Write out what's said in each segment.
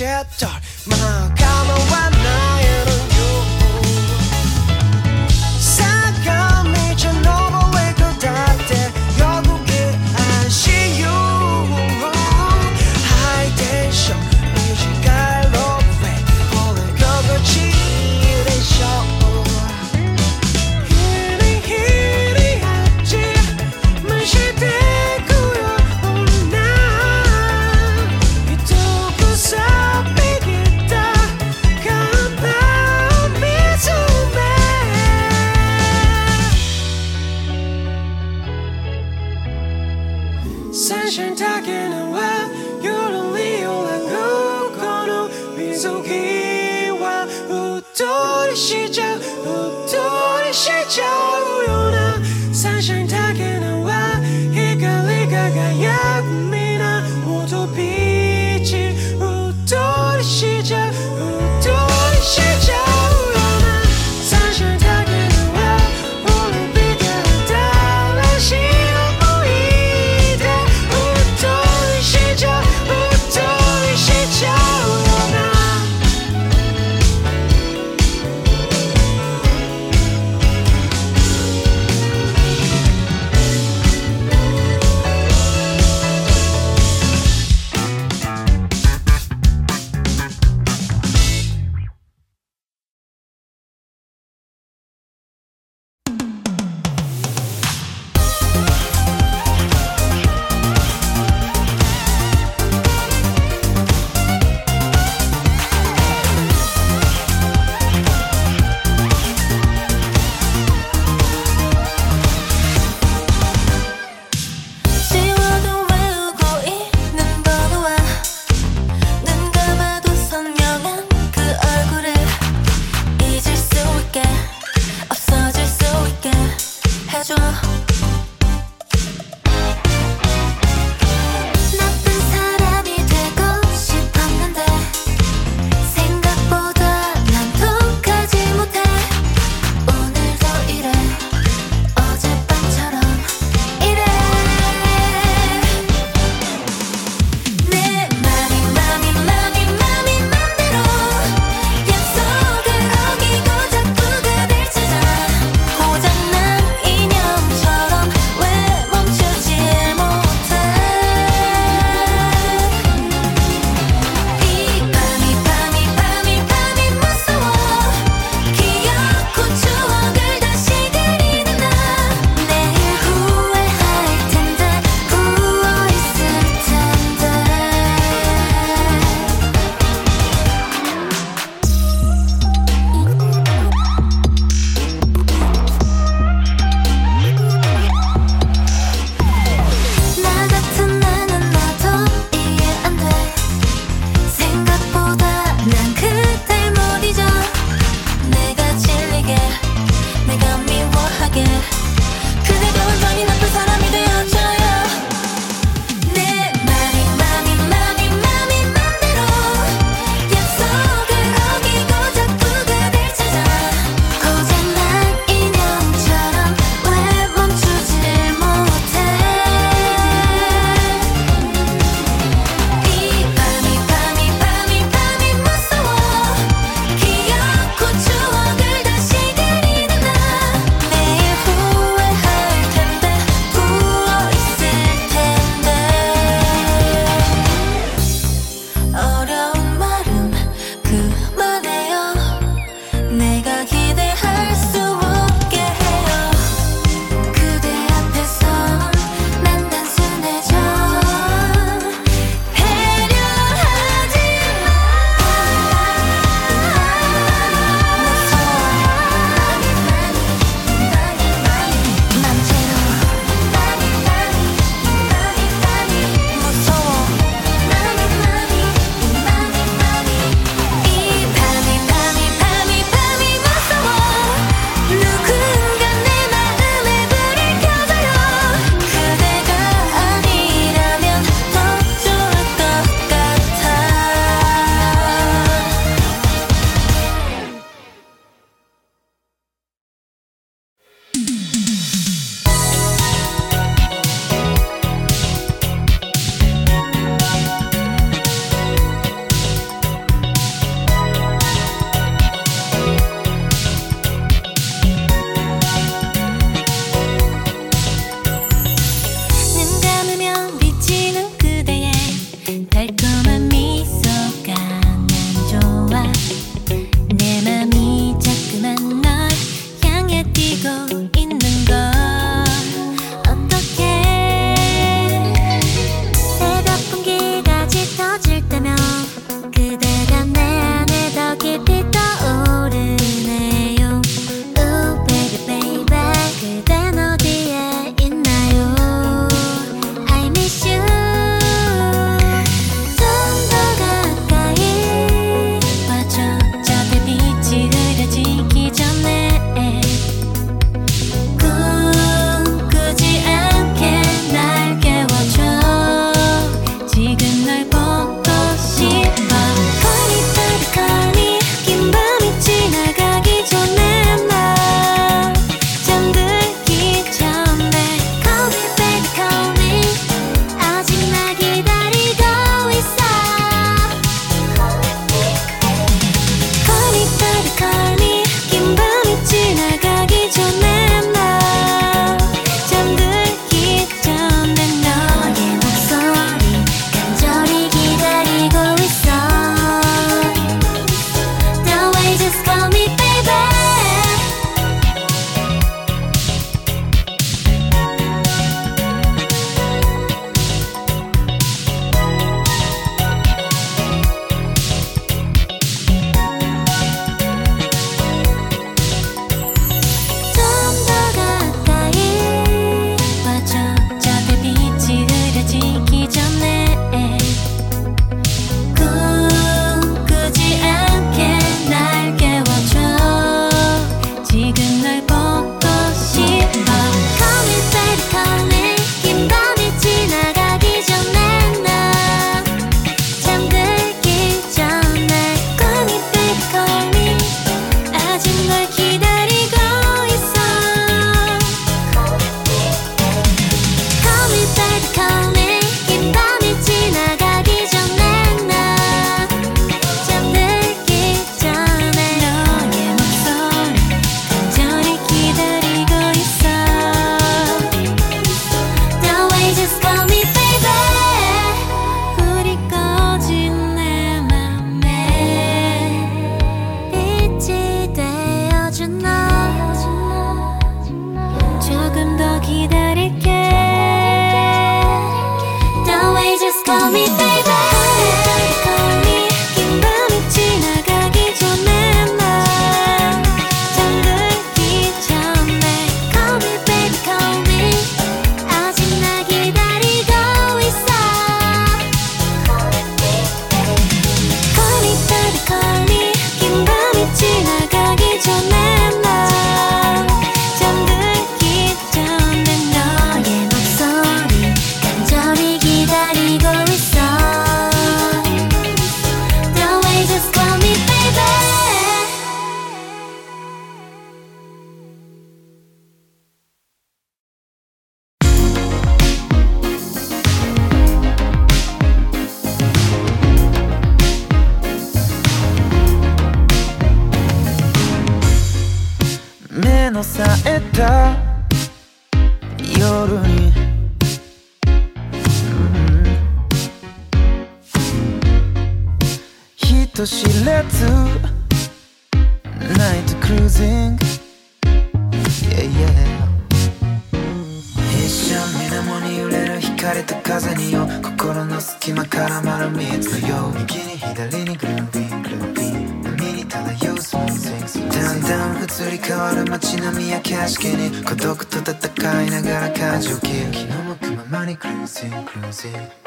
chapter.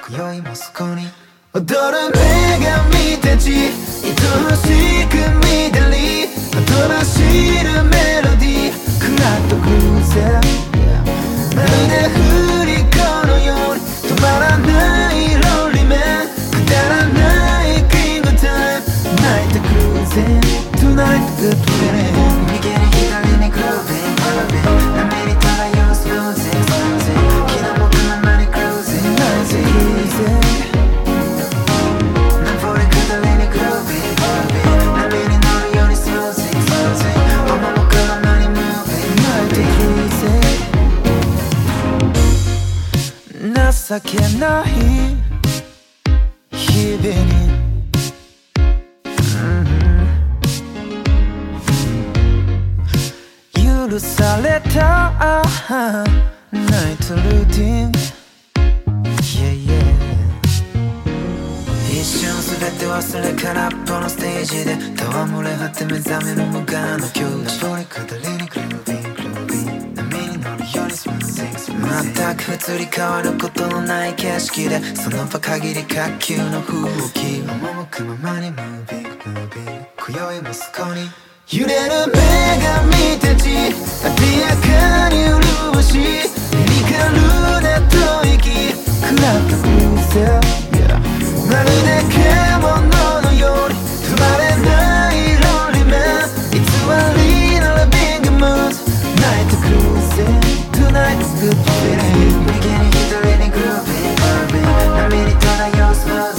今いもそこに。踊る女神たち愛しい全く移り変わることのない景色でその場限り各球の風景赴くままにムービングムービング今宵もそこに。揺れる女神たち艶やかに麗しミリカルな吐息。食らった風船、yeah、まるで獣 your smile.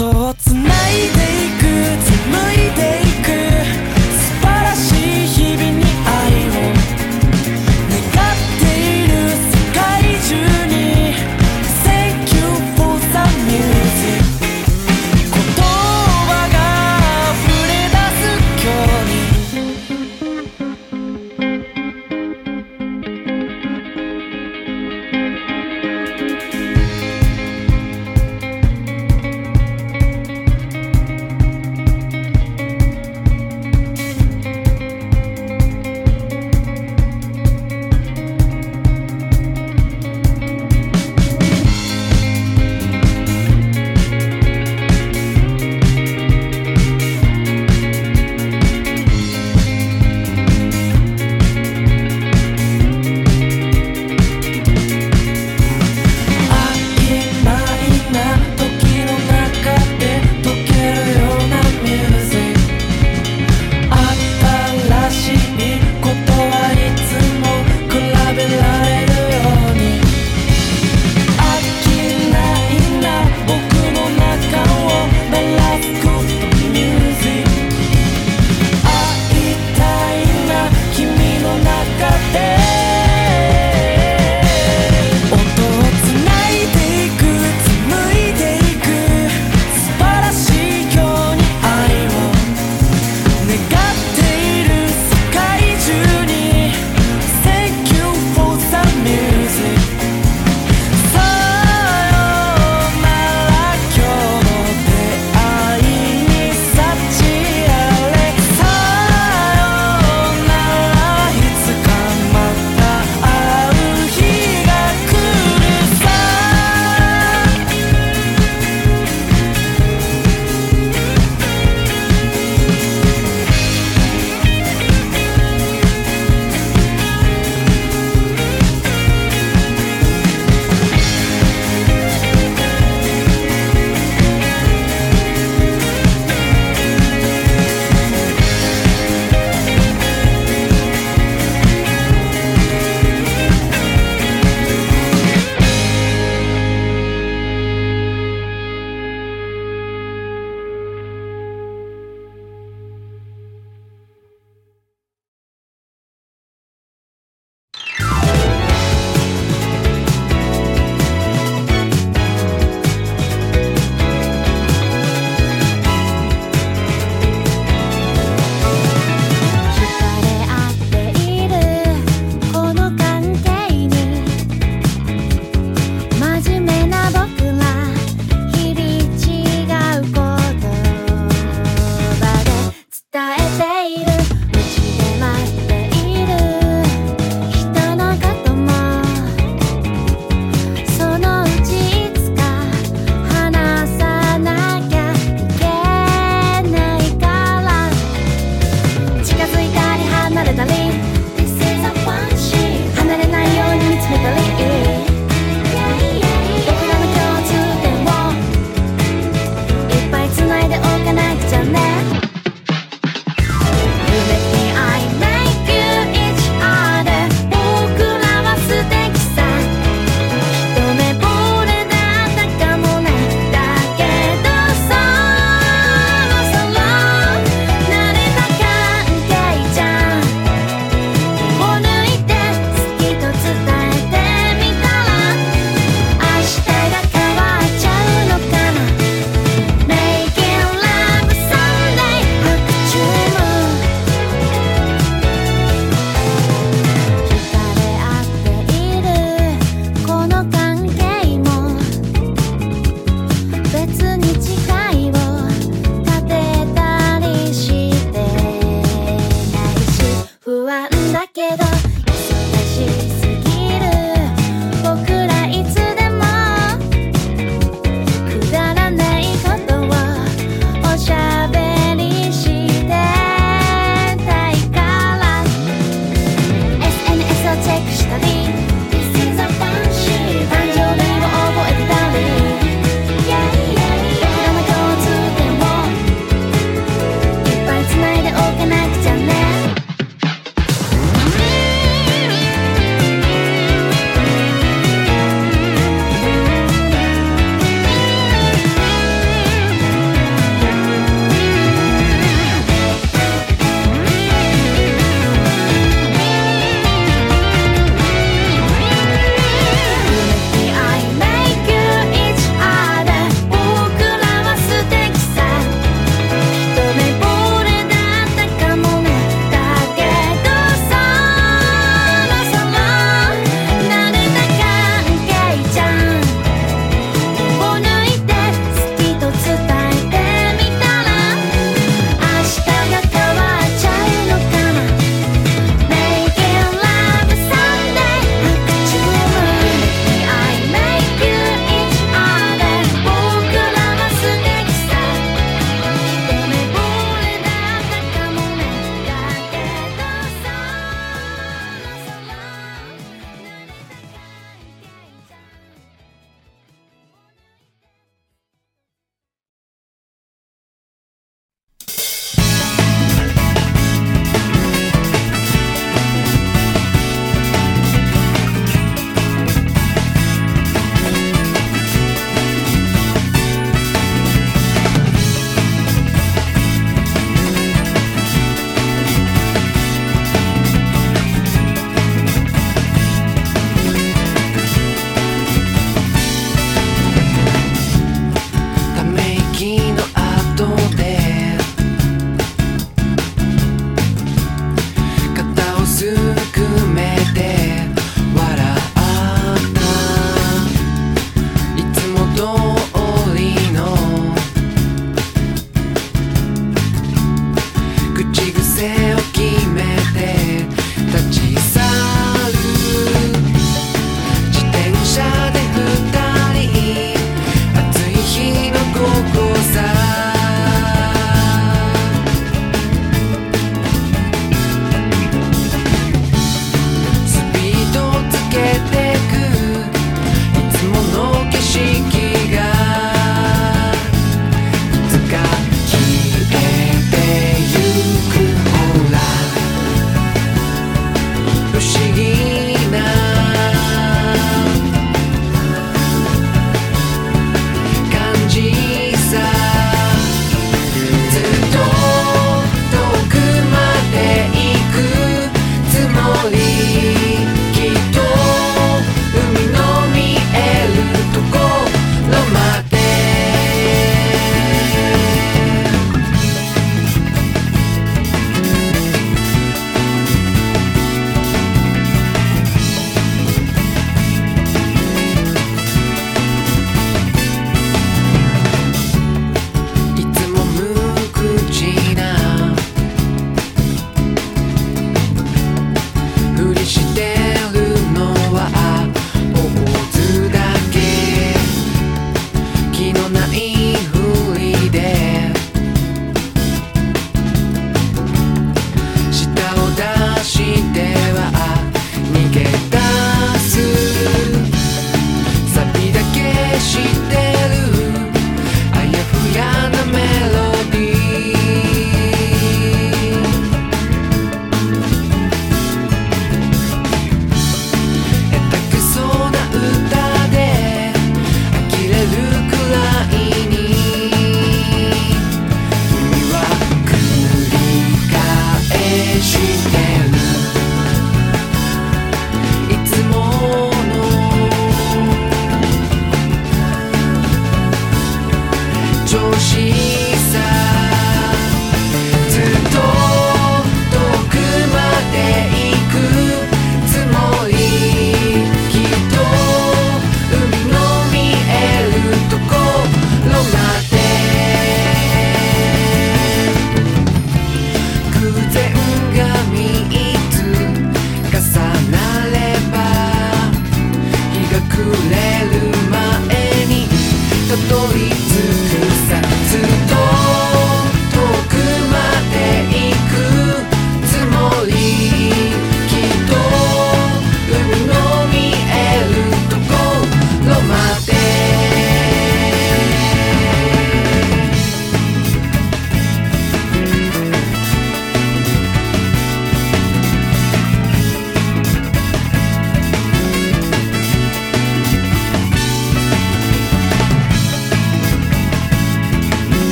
ことをつないでいく紡いでいく。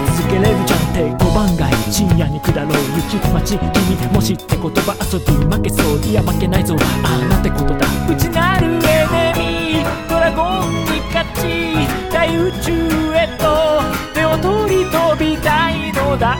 り続けれるじゃん。って五番街深夜に下ろう雪町君もしって言葉遊び負けそういや負けないぞああなんてことだ。内なるエネミードラゴンに勝ち。大宇宙へと。手を取り飛びたいのだ。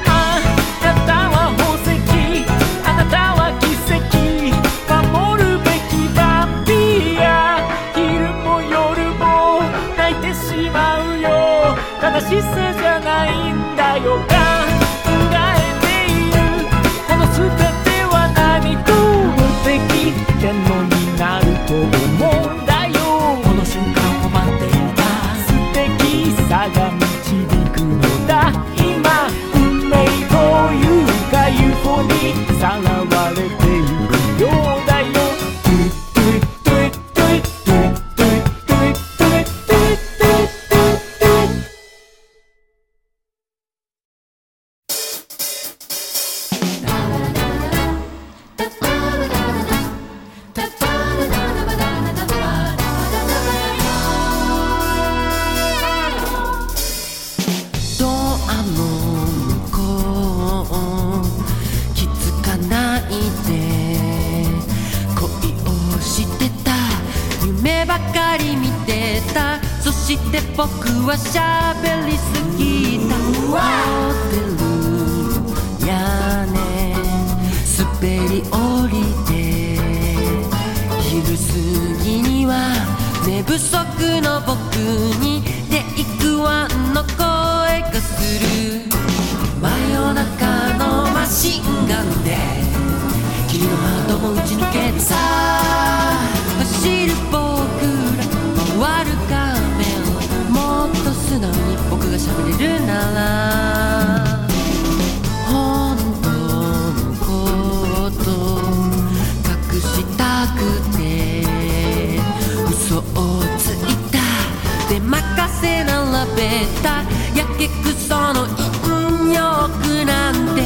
べたやけくその陰欲なんて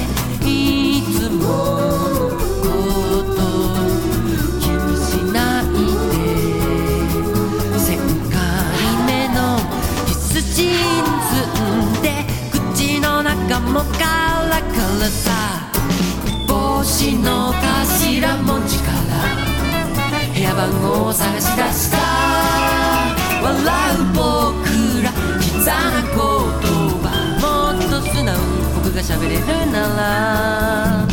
いつもこと気にしないで1000回目のキス沈んで口の中もカラカラさ。帽子の頭文字から部屋番号を探し出した。喋れるなら。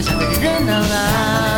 这下可真热闹啊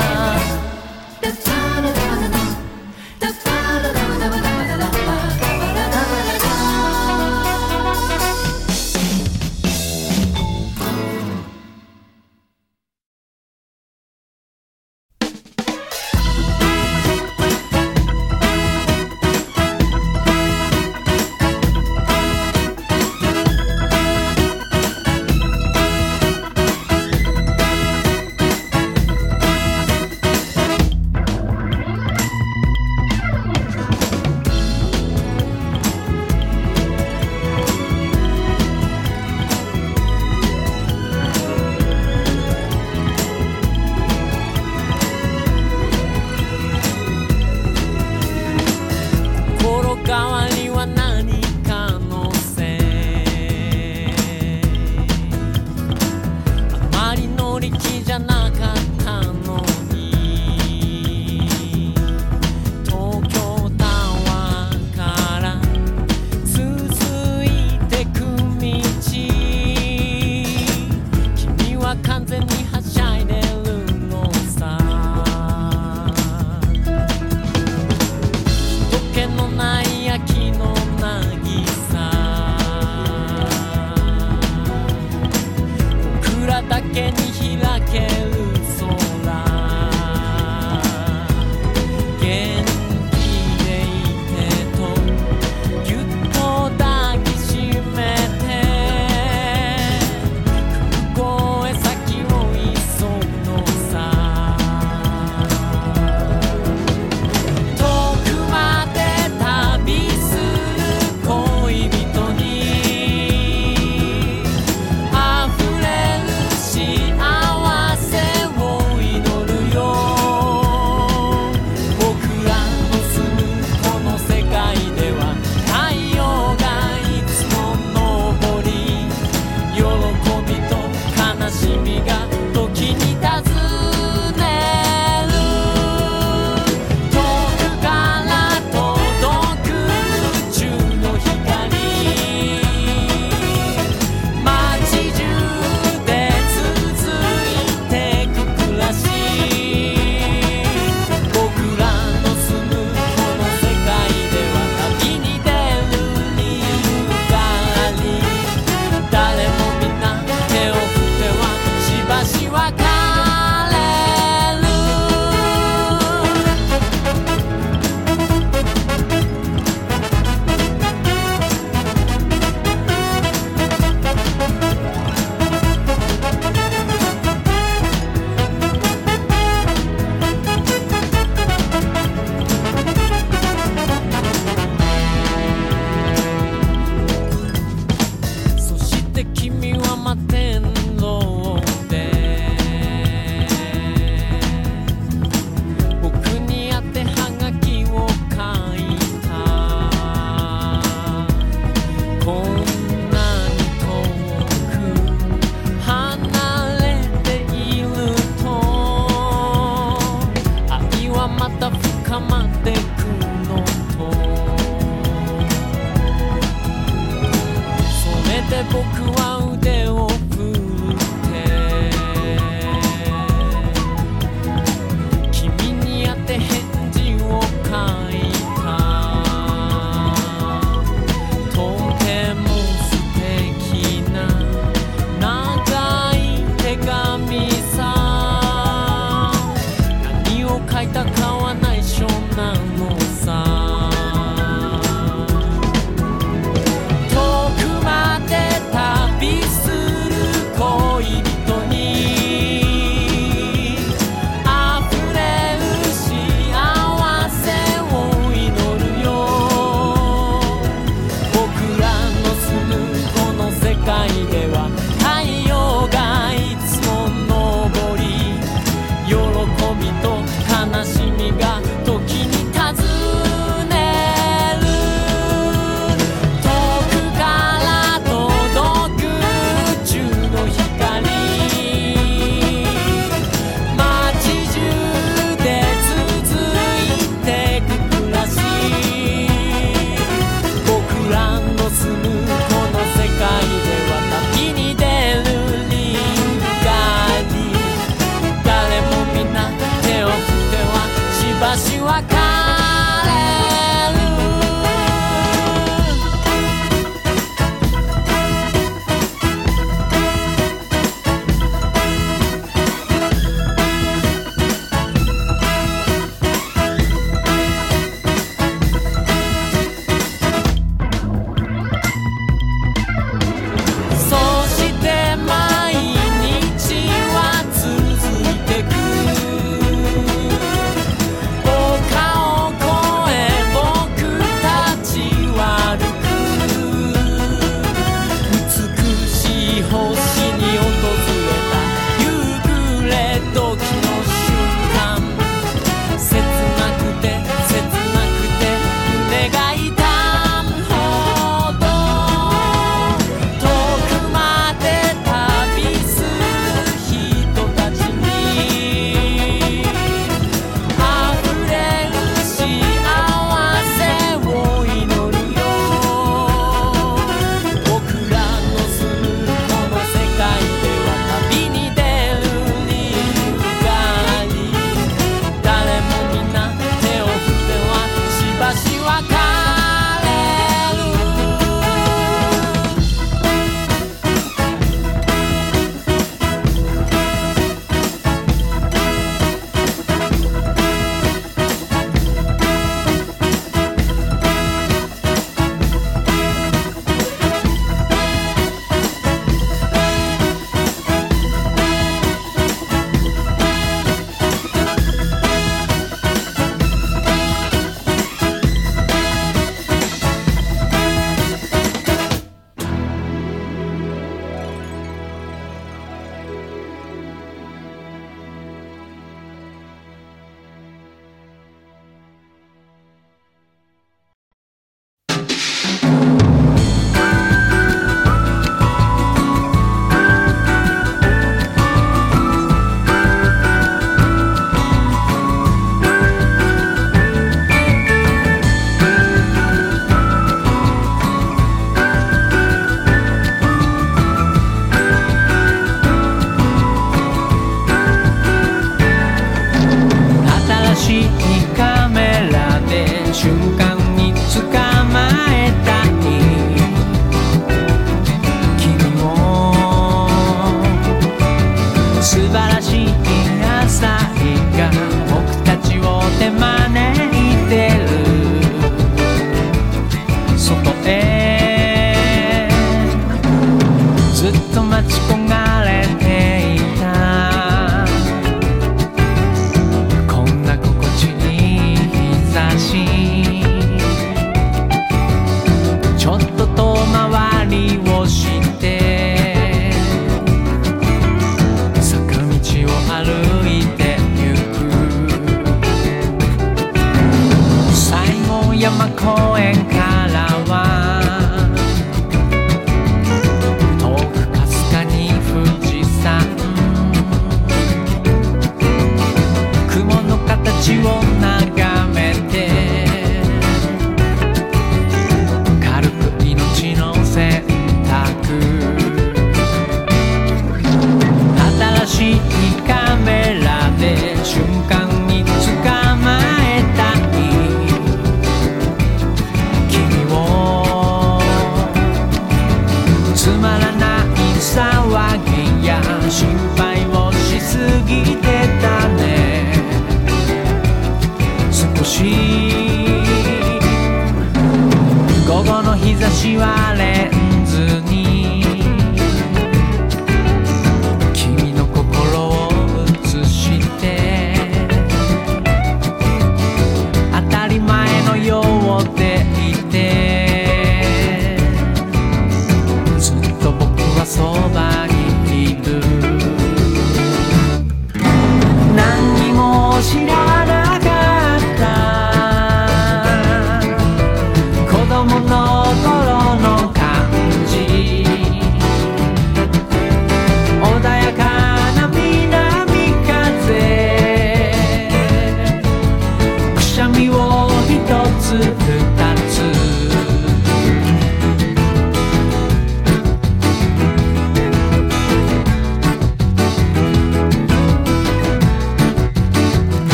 公園か